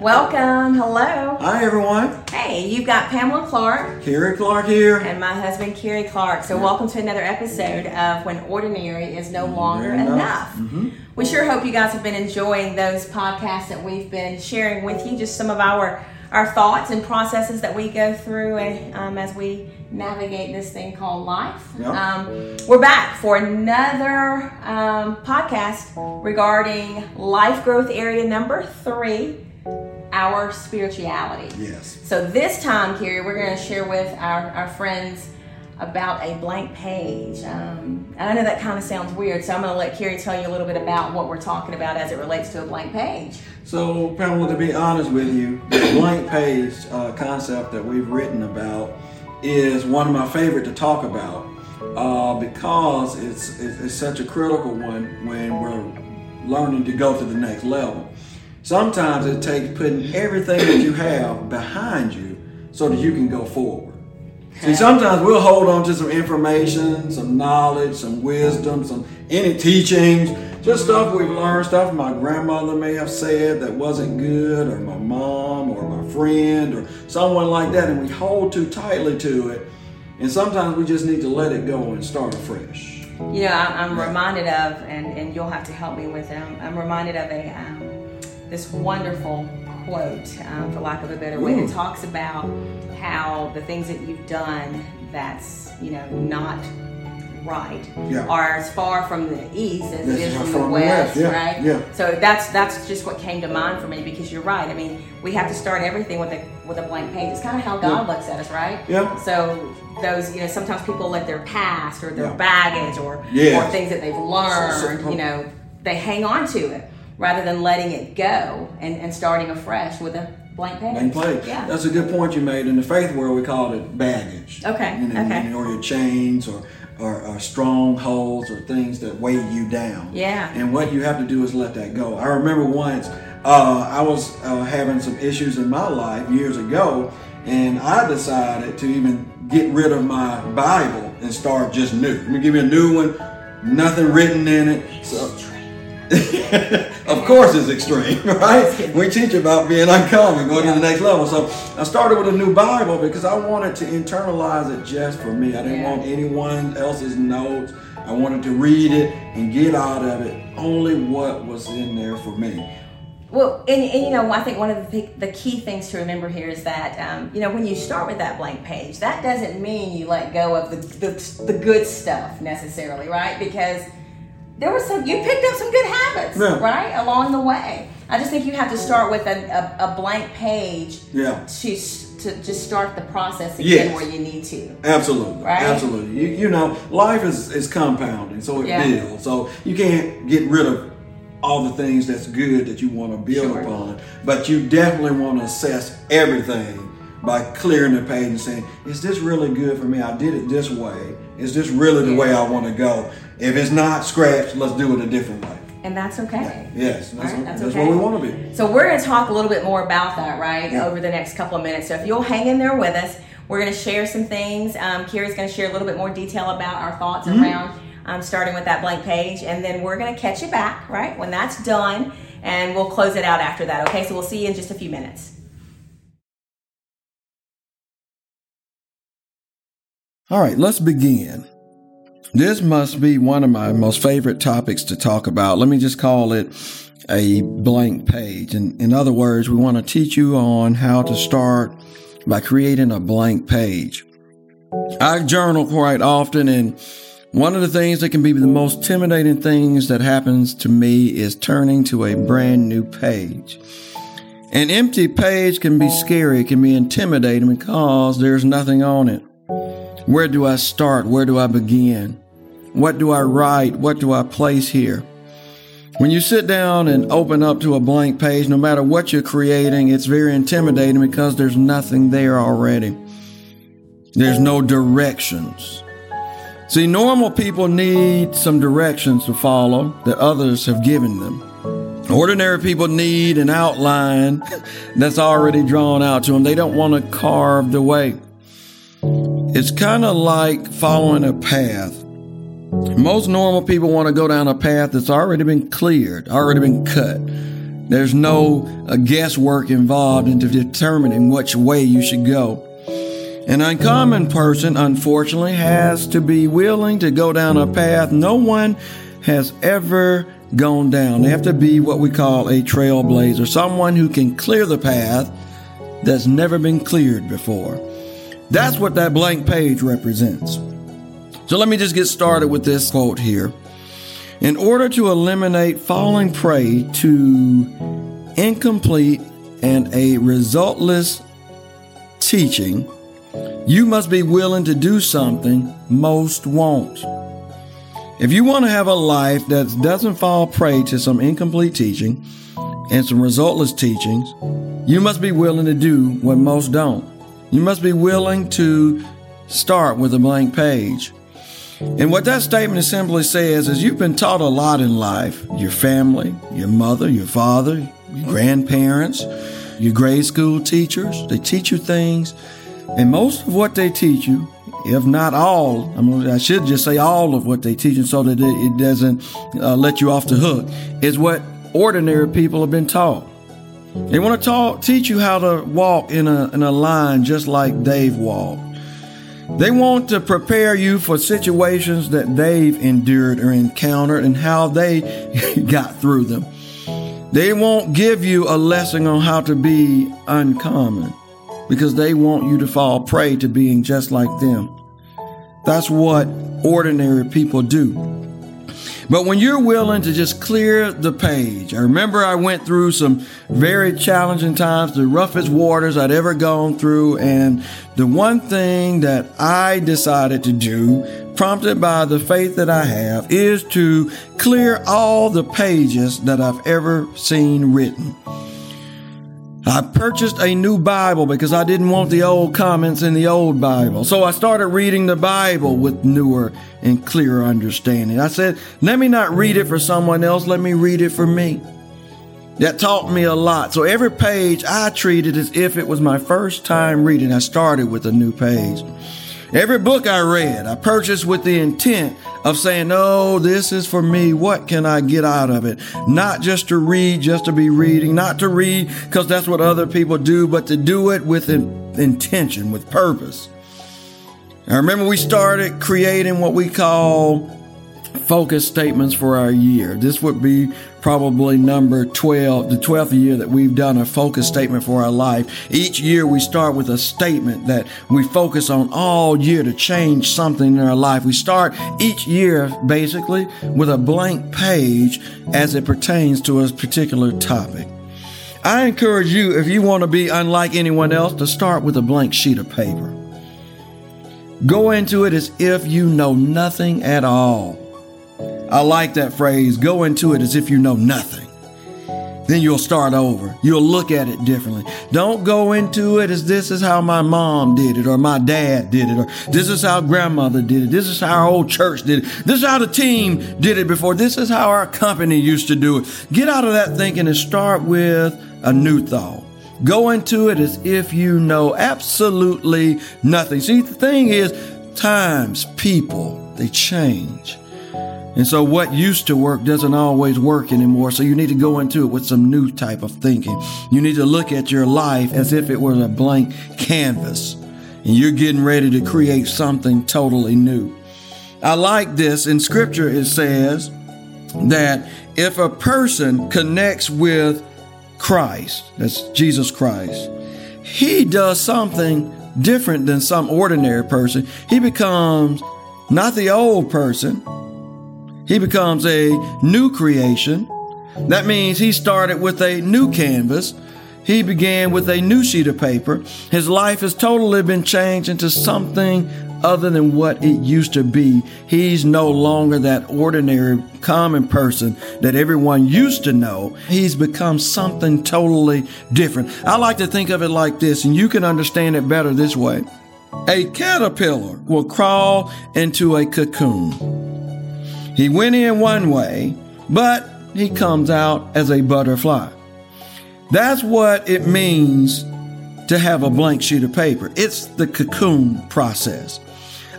Welcome. Hello. Hi, everyone. Hey, you've got Pamela Clark Kerry Clark here. and my husband, Kerry Clark. So, welcome to another episode of When Ordinary is No Longer Enough. Enough. We sure hope you guys have been enjoying those podcasts that we've been sharing with you, just some of our our thoughts and processes that we go through and, um, as we navigate this thing called life. Yeah. Um, we're back for another um, podcast regarding life growth area number three, our spirituality. Yes. So this time, Carrie, we're going to share with our, our friends about a blank page. Um, I know that kind of sounds weird, so I'm going to let Carrie tell you a little bit about what we're talking about as it relates to a blank page. So, Pamela, to be honest with you, the blank page uh, concept that we've written about is one of my favorite to talk about uh, because it's, it's, it's such a critical one when we're learning to go to the next level. Sometimes it takes putting everything that you have behind you so that you can go forward. See, sometimes we'll hold on to some information, some knowledge, some wisdom, some any teachings, just stuff we've learned, stuff my grandmother may have said that wasn't good, or my mom, or my friend, or someone like that, and we hold too tightly to it. And sometimes we just need to let it go and start afresh. You know, I'm reminded of, and, and you'll have to help me with them. I'm reminded of a um, this wonderful quote, um, for lack of a better way, Ooh. that talks about how the things that you've done that's you know not right Yeah. are as far from the east as it This is is from, the west, west, yeah, right? yeah. So that's that's just what came to mind for me because you're right. I mean, we have to start everything with a with a blank page. It's kind of how God looks at us, right? Yeah. So those, you know, sometimes people let their past or their Yeah. baggage or Yes. or things that they've learned, So- so- you know, they hang on to it rather than letting it go and, and starting afresh with a blank page. and play. Yeah. That's a good point you made. In the faith world, we call it baggage. Okay, You know, okay. Or your chains or, or, or strongholds or things that weigh you down. Yeah. And what you have to do is let that go. I remember once uh, I was uh, having some issues in my life years ago, and I decided to even get rid of my Bible and start just new. Let me give you a new one, nothing written in it. So, of course it's extreme, right? We teach about being uncommon, going to the next level. So I started with a new Bible because I wanted to internalize it just for me. I didn't want anyone else's notes. I wanted to read it and get out of it only what was in there for me. Well, and, and you know, I think one of the, the key things to remember here is that, um, you know, when you start with that blank page, that doesn't mean you let go of the, the, the good stuff necessarily, right? Because there was some, you picked up some good habits, Yeah. right, along the way. I just think you have to start with a, a, a blank page Yeah. to, to just start the process again Yes. where you need to. Absolutely. Right? Absolutely. You, you know, life is, is compounding, so it Yeah. builds. So you can't get rid of all the things that's good that you want to build Sure. upon. But you definitely want to assess everything by clearing the page and saying, is this really good for me? I did it this way. Is this really the Yeah. way I want to go? If it's not scratched, let's do it a different way. And that's okay. Yes, that's, right, that's that's okay. what we want to be. So we're going to talk a little bit more about that, right, Yeah. over the next couple of minutes. So if you'll hang in there with us, we're going to share some things. Um, Kira's going to share a little bit more detail about our thoughts Mm-hmm. around um, starting with that blank page, and then we're going to catch you back, right, when that's done, and we'll close it out after that. Okay, so we'll see you in just a few minutes. All right, let's begin. This must be one of my most favorite topics to talk about. Let me just call it a blank page. In, in other words, we want to teach you on how to start by creating a blank page. I journal quite often, and one of the things that can be the most intimidating things that happens to me is turning to a brand new page. An empty page can be scary, it can be intimidating because there's nothing on it. Where do I start? Where do I begin? What do I write? What do I place here? When you sit down and open up to a blank page, no matter what you're creating, it's very intimidating because there's nothing there already. There's no directions. See, normal people need some directions to follow that others have given them. Ordinary people need an outline that's already drawn out to them. They don't want to carve the way. It's kind of like following a path. Most normal people want to go down a path that's already been cleared, already been cut. There's no uh, guesswork involved into determining which way you should go. An uncommon person, unfortunately, has to be willing to go down a path no one has ever gone down. They have to be what we call a trailblazer, someone who can clear the path that's never been cleared before. That's what that blank page represents. So let me just get started with this quote here. In order to eliminate falling prey to incomplete and a resultless teaching, you must be willing to do something most won't. If you want to have a life that doesn't fall prey to some incomplete teaching and some resultless teachings, you must be willing to do what most don't. You must be willing to start with a blank page. And what that statement simply says is you've been taught a lot in life your family, your mother, your father, your grandparents, your grade school teachers. They teach you things and most of what they teach you, if not all, I, mean, I should just say all of what they teach you so that it, doesn't uh, let you off the hook, is what ordinary people have been taught. They want to talk, teach you how to walk in a, in a line just like Dave walked. They want to prepare you for situations that they've endured or encountered and how they got through them. They won't give you a lesson on how to be uncommon because they want you to fall prey to being just like them. That's what ordinary people do. But when you're willing to just clear the page, I remember I went through some very challenging times, the roughest waters I'd ever gone through. And the one thing that I decided to do, prompted by the faith that I have, is to clear all the pages that I've ever seen written. I purchased a new Bible because I didn't want the old comments in the old Bible. So I started reading the Bible with newer and clearer understanding. I said, let me not read it for someone else, let me read it for me. That taught me a lot. So every page I treated as if it was my first time reading. I started with a new page. Every book I read, I purchased with the intent of saying, Oh, this is for me. What can I get out of it? Not just to read, just to be reading, not to read because that's what other people do, but to do it with in- intention, with purpose. I remember we started creating what we call focus statements for our year. This would be probably number 12, the 12th year that we've done a focus statement for our life. Each year we start with a statement that we focus on all year to change something in our life. We start each year basically with a blank page as it pertains to a particular topic. I encourage you, if you want to be unlike anyone else, to start with a blank sheet of paper. Go into it as if you know nothing at all. I like that phrase go into it as if you know nothing. Then you'll start over. You'll look at it differently. Don't go into it as this is how my mom did it, or my dad did it, or this is how grandmother did it. This is how our old church did it. This is how the team did it before. This is how our company used to do it. Get out of that thinking and start with a new thought. Go into it as if you know absolutely nothing. See, the thing is, times, people, they change. And so what used to work doesn't always work anymore. So you need to go into it with some new type of thinking. You need to look at your life as if it was a blank canvas and you're getting ready to create something totally new. I like this. In scripture, it says that if a person connects with Christ, that's Jesus Christ, he does something different than some ordinary person. He becomes not the old person, he becomes a new creation. That means he started with a new canvas. He began with a new sheet of paper. His life has totally been changed into something other than what it used to be. He's no longer that ordinary common person that everyone used to know. He's become something totally different. I like to think of it like this, and you can understand it better this way. A caterpillar will crawl into a cocoon. He went in one way, but he comes out as a butterfly. That's what it means to have a blank sheet of paper. It's the cocoon process.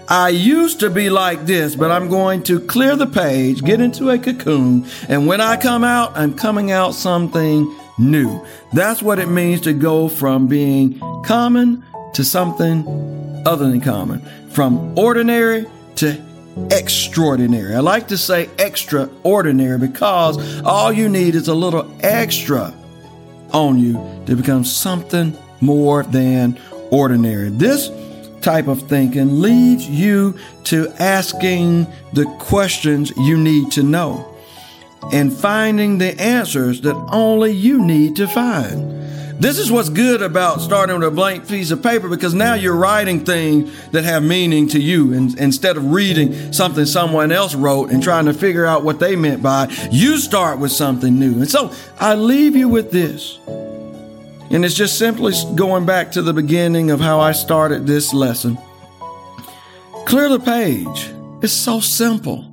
I used to be like this, but I'm going to clear the page, get into a cocoon, and when I come out, I'm coming out something new. That's what it means to go from being common to something other than common, from ordinary to extraordinary. I like to say extraordinary because all you need is a little extra on you to become something more than ordinary. This type of thinking leads you to asking the questions you need to know and finding the answers that only you need to find. This is what's good about starting with a blank piece of paper because now you're writing things that have meaning to you. And instead of reading something someone else wrote and trying to figure out what they meant by, you start with something new. And so I leave you with this. And it's just simply going back to the beginning of how I started this lesson. Clear the page. It's so simple.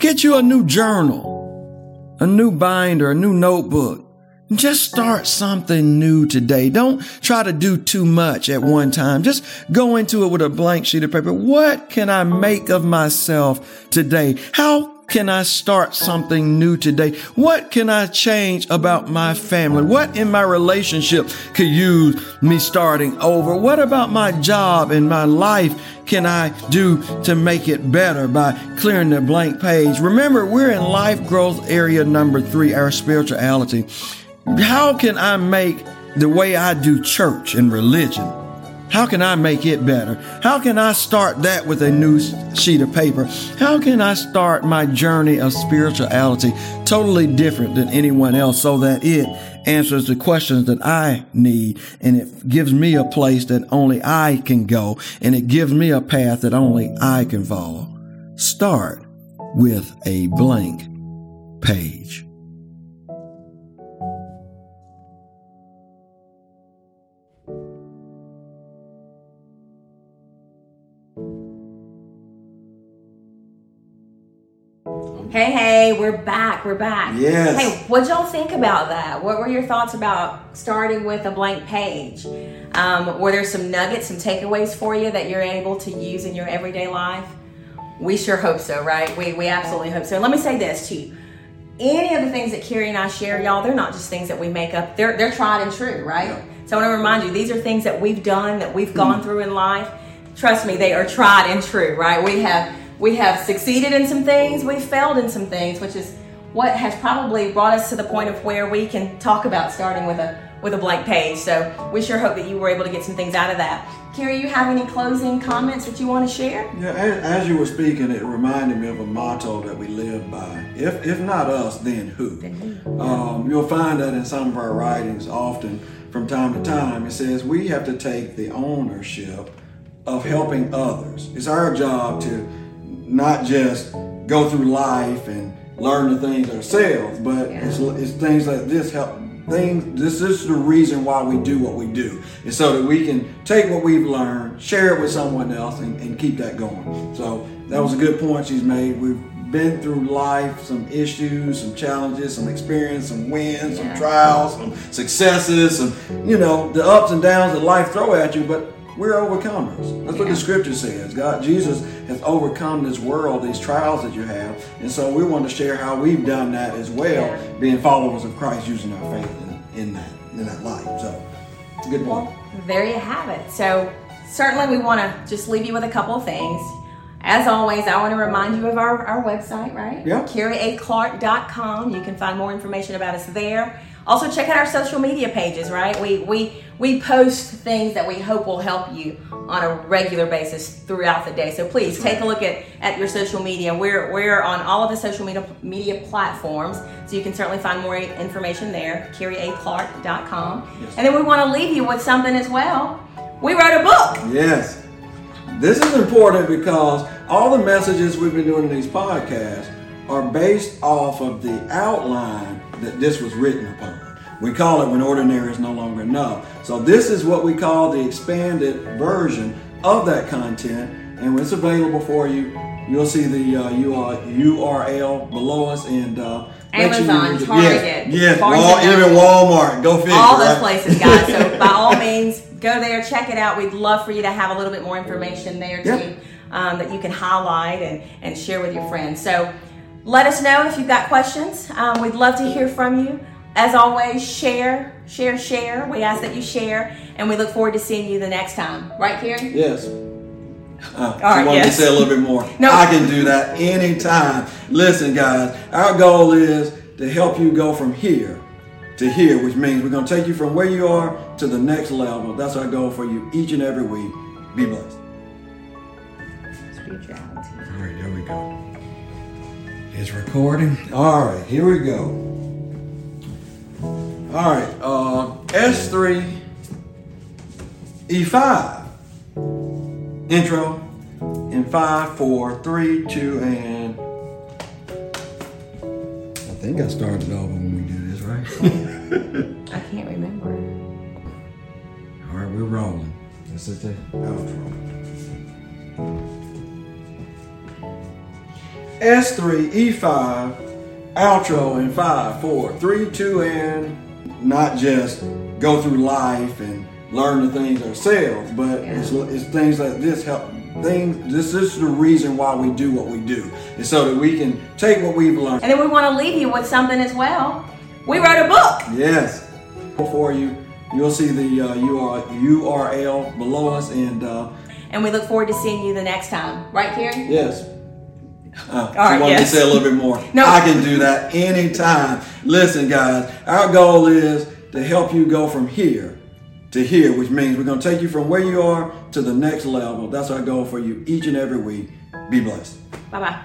Get you a new journal, a new binder, a new notebook. Just start something new today. Don't try to do too much at one time. Just go into it with a blank sheet of paper. What can I make of myself today? How can I start something new today? What can I change about my family? What in my relationship could use me starting over? What about my job and my life can I do to make it better by clearing the blank page? Remember, we're in life growth area number three, our spirituality. How can I make the way I do church and religion? How can I make it better? How can I start that with a new sheet of paper? How can I start my journey of spirituality totally different than anyone else so that it answers the questions that I need and it gives me a place that only I can go and it gives me a path that only I can follow? Start with a blank page. Hey, hey, we're back. We're back. Yes. Hey, what y'all think about that? What were your thoughts about starting with a blank page? Um, were there some nuggets, some takeaways for you that you're able to use in your everyday life? We sure hope so, right? We, we absolutely hope so. And let me say this to you. Any of the things that Carrie and I share, y'all, they're not just things that we make up. They're they're tried and true, right? Yeah. So I want to remind you, these are things that we've done, that we've gone through in life. Trust me, they are tried and true, right? We have we have succeeded in some things, we've failed in some things, which is what has probably brought us to the point of where we can talk about starting with a with a blank page. So we sure hope that you were able to get some things out of that. Carrie, you have any closing comments that you want to share? Yeah, as, as you were speaking, it reminded me of a motto that we live by. If if not us, then who? Um, you'll find that in some of our writings, often from time to time, it says we have to take the ownership of helping others. It's our job to not just go through life and learn the things ourselves, but Yeah. it's, it's things like this help. Things. This is the reason why we do what we do, is so that we can take what we've learned, share it with someone else, and, and keep that going. So that was a good point she's made. We've been through life, some issues, some challenges, some experience, some wins, some trials, some successes, some you know the ups and downs that life throw at you. But we're overcomers. That's what Yeah. the scripture says. God, Jesus has overcome this world, these trials that you have, and so we want to share how we've done that as well, Yeah. being followers of Christ, using our faith in, in that in that life. So, good point. Well, there you have it. So, certainly, we want to just leave you with a couple of things. As always, I want to remind you of our, our website, right? Yeah. CarrieAClark.com. You can find more information about us there. Also, check out our social media pages, right? We, we, we post things that we hope will help you on a regular basis throughout the day. So please take a look at, at your social media. We're, we're on all of the social media, media platforms, so you can certainly find more information there, CarrieAClark.com. Yes. And then we want to leave you with something as well. We wrote a book. Yes. This is important because all the messages we've been doing in these podcasts are based off of the outline that this was written upon. We call it when ordinary is no longer enough. So this is what we call the expanded version of that content, and when it's available for you, you'll see the uh, URL below us and uh, make sure you Amazon. Target, yes, yes, Wal- even Walmart. Go figure. all those right? places, guys. So by all means, go there, check it out. We'd love for you to have a little bit more information there too. um, that you can highlight and, and share with your friends. So let us know if you've got questions. Um, we'd love to hear from you. As always, share, share, share. We ask that you share, and we look forward to seeing you the next time. Right, Karen? Yes. Uh, All right, yes. to say a little bit more. No. I can do that anytime. Listen, guys, our goal is to help you go from here to here, which means we're going to take you from where you are to the next level. That's our goal for you each and every week. Be blessed. All right, there we go. It's recording. All right, here we go. All right, uh, S3, E5. Intro in five, four, three, two, and. I think I started over when we do this, right? I can't remember. All right, we're rolling. This is the outro. S3, E5, outro in five, four, three, two, and not just go through life and learn the things ourselves, but it's, it's things like this help. Things. This, this is the reason why we do what we do, is so that we can take what we've learned. And then we want to leave you with something as well. We wrote a book. Yes. Before you, you'll see the uh, URL below us, and uh, And we look forward to seeing you the next time. Right, Karen? yes. Uh, she right, wanted yes. to say a little bit more. No. I can do that anytime. Listen, guys, our goal is to help you go from here to here, which means we're going to take you from where you are to the next level. That's our goal for you each and every week. Be blessed. Bye bye.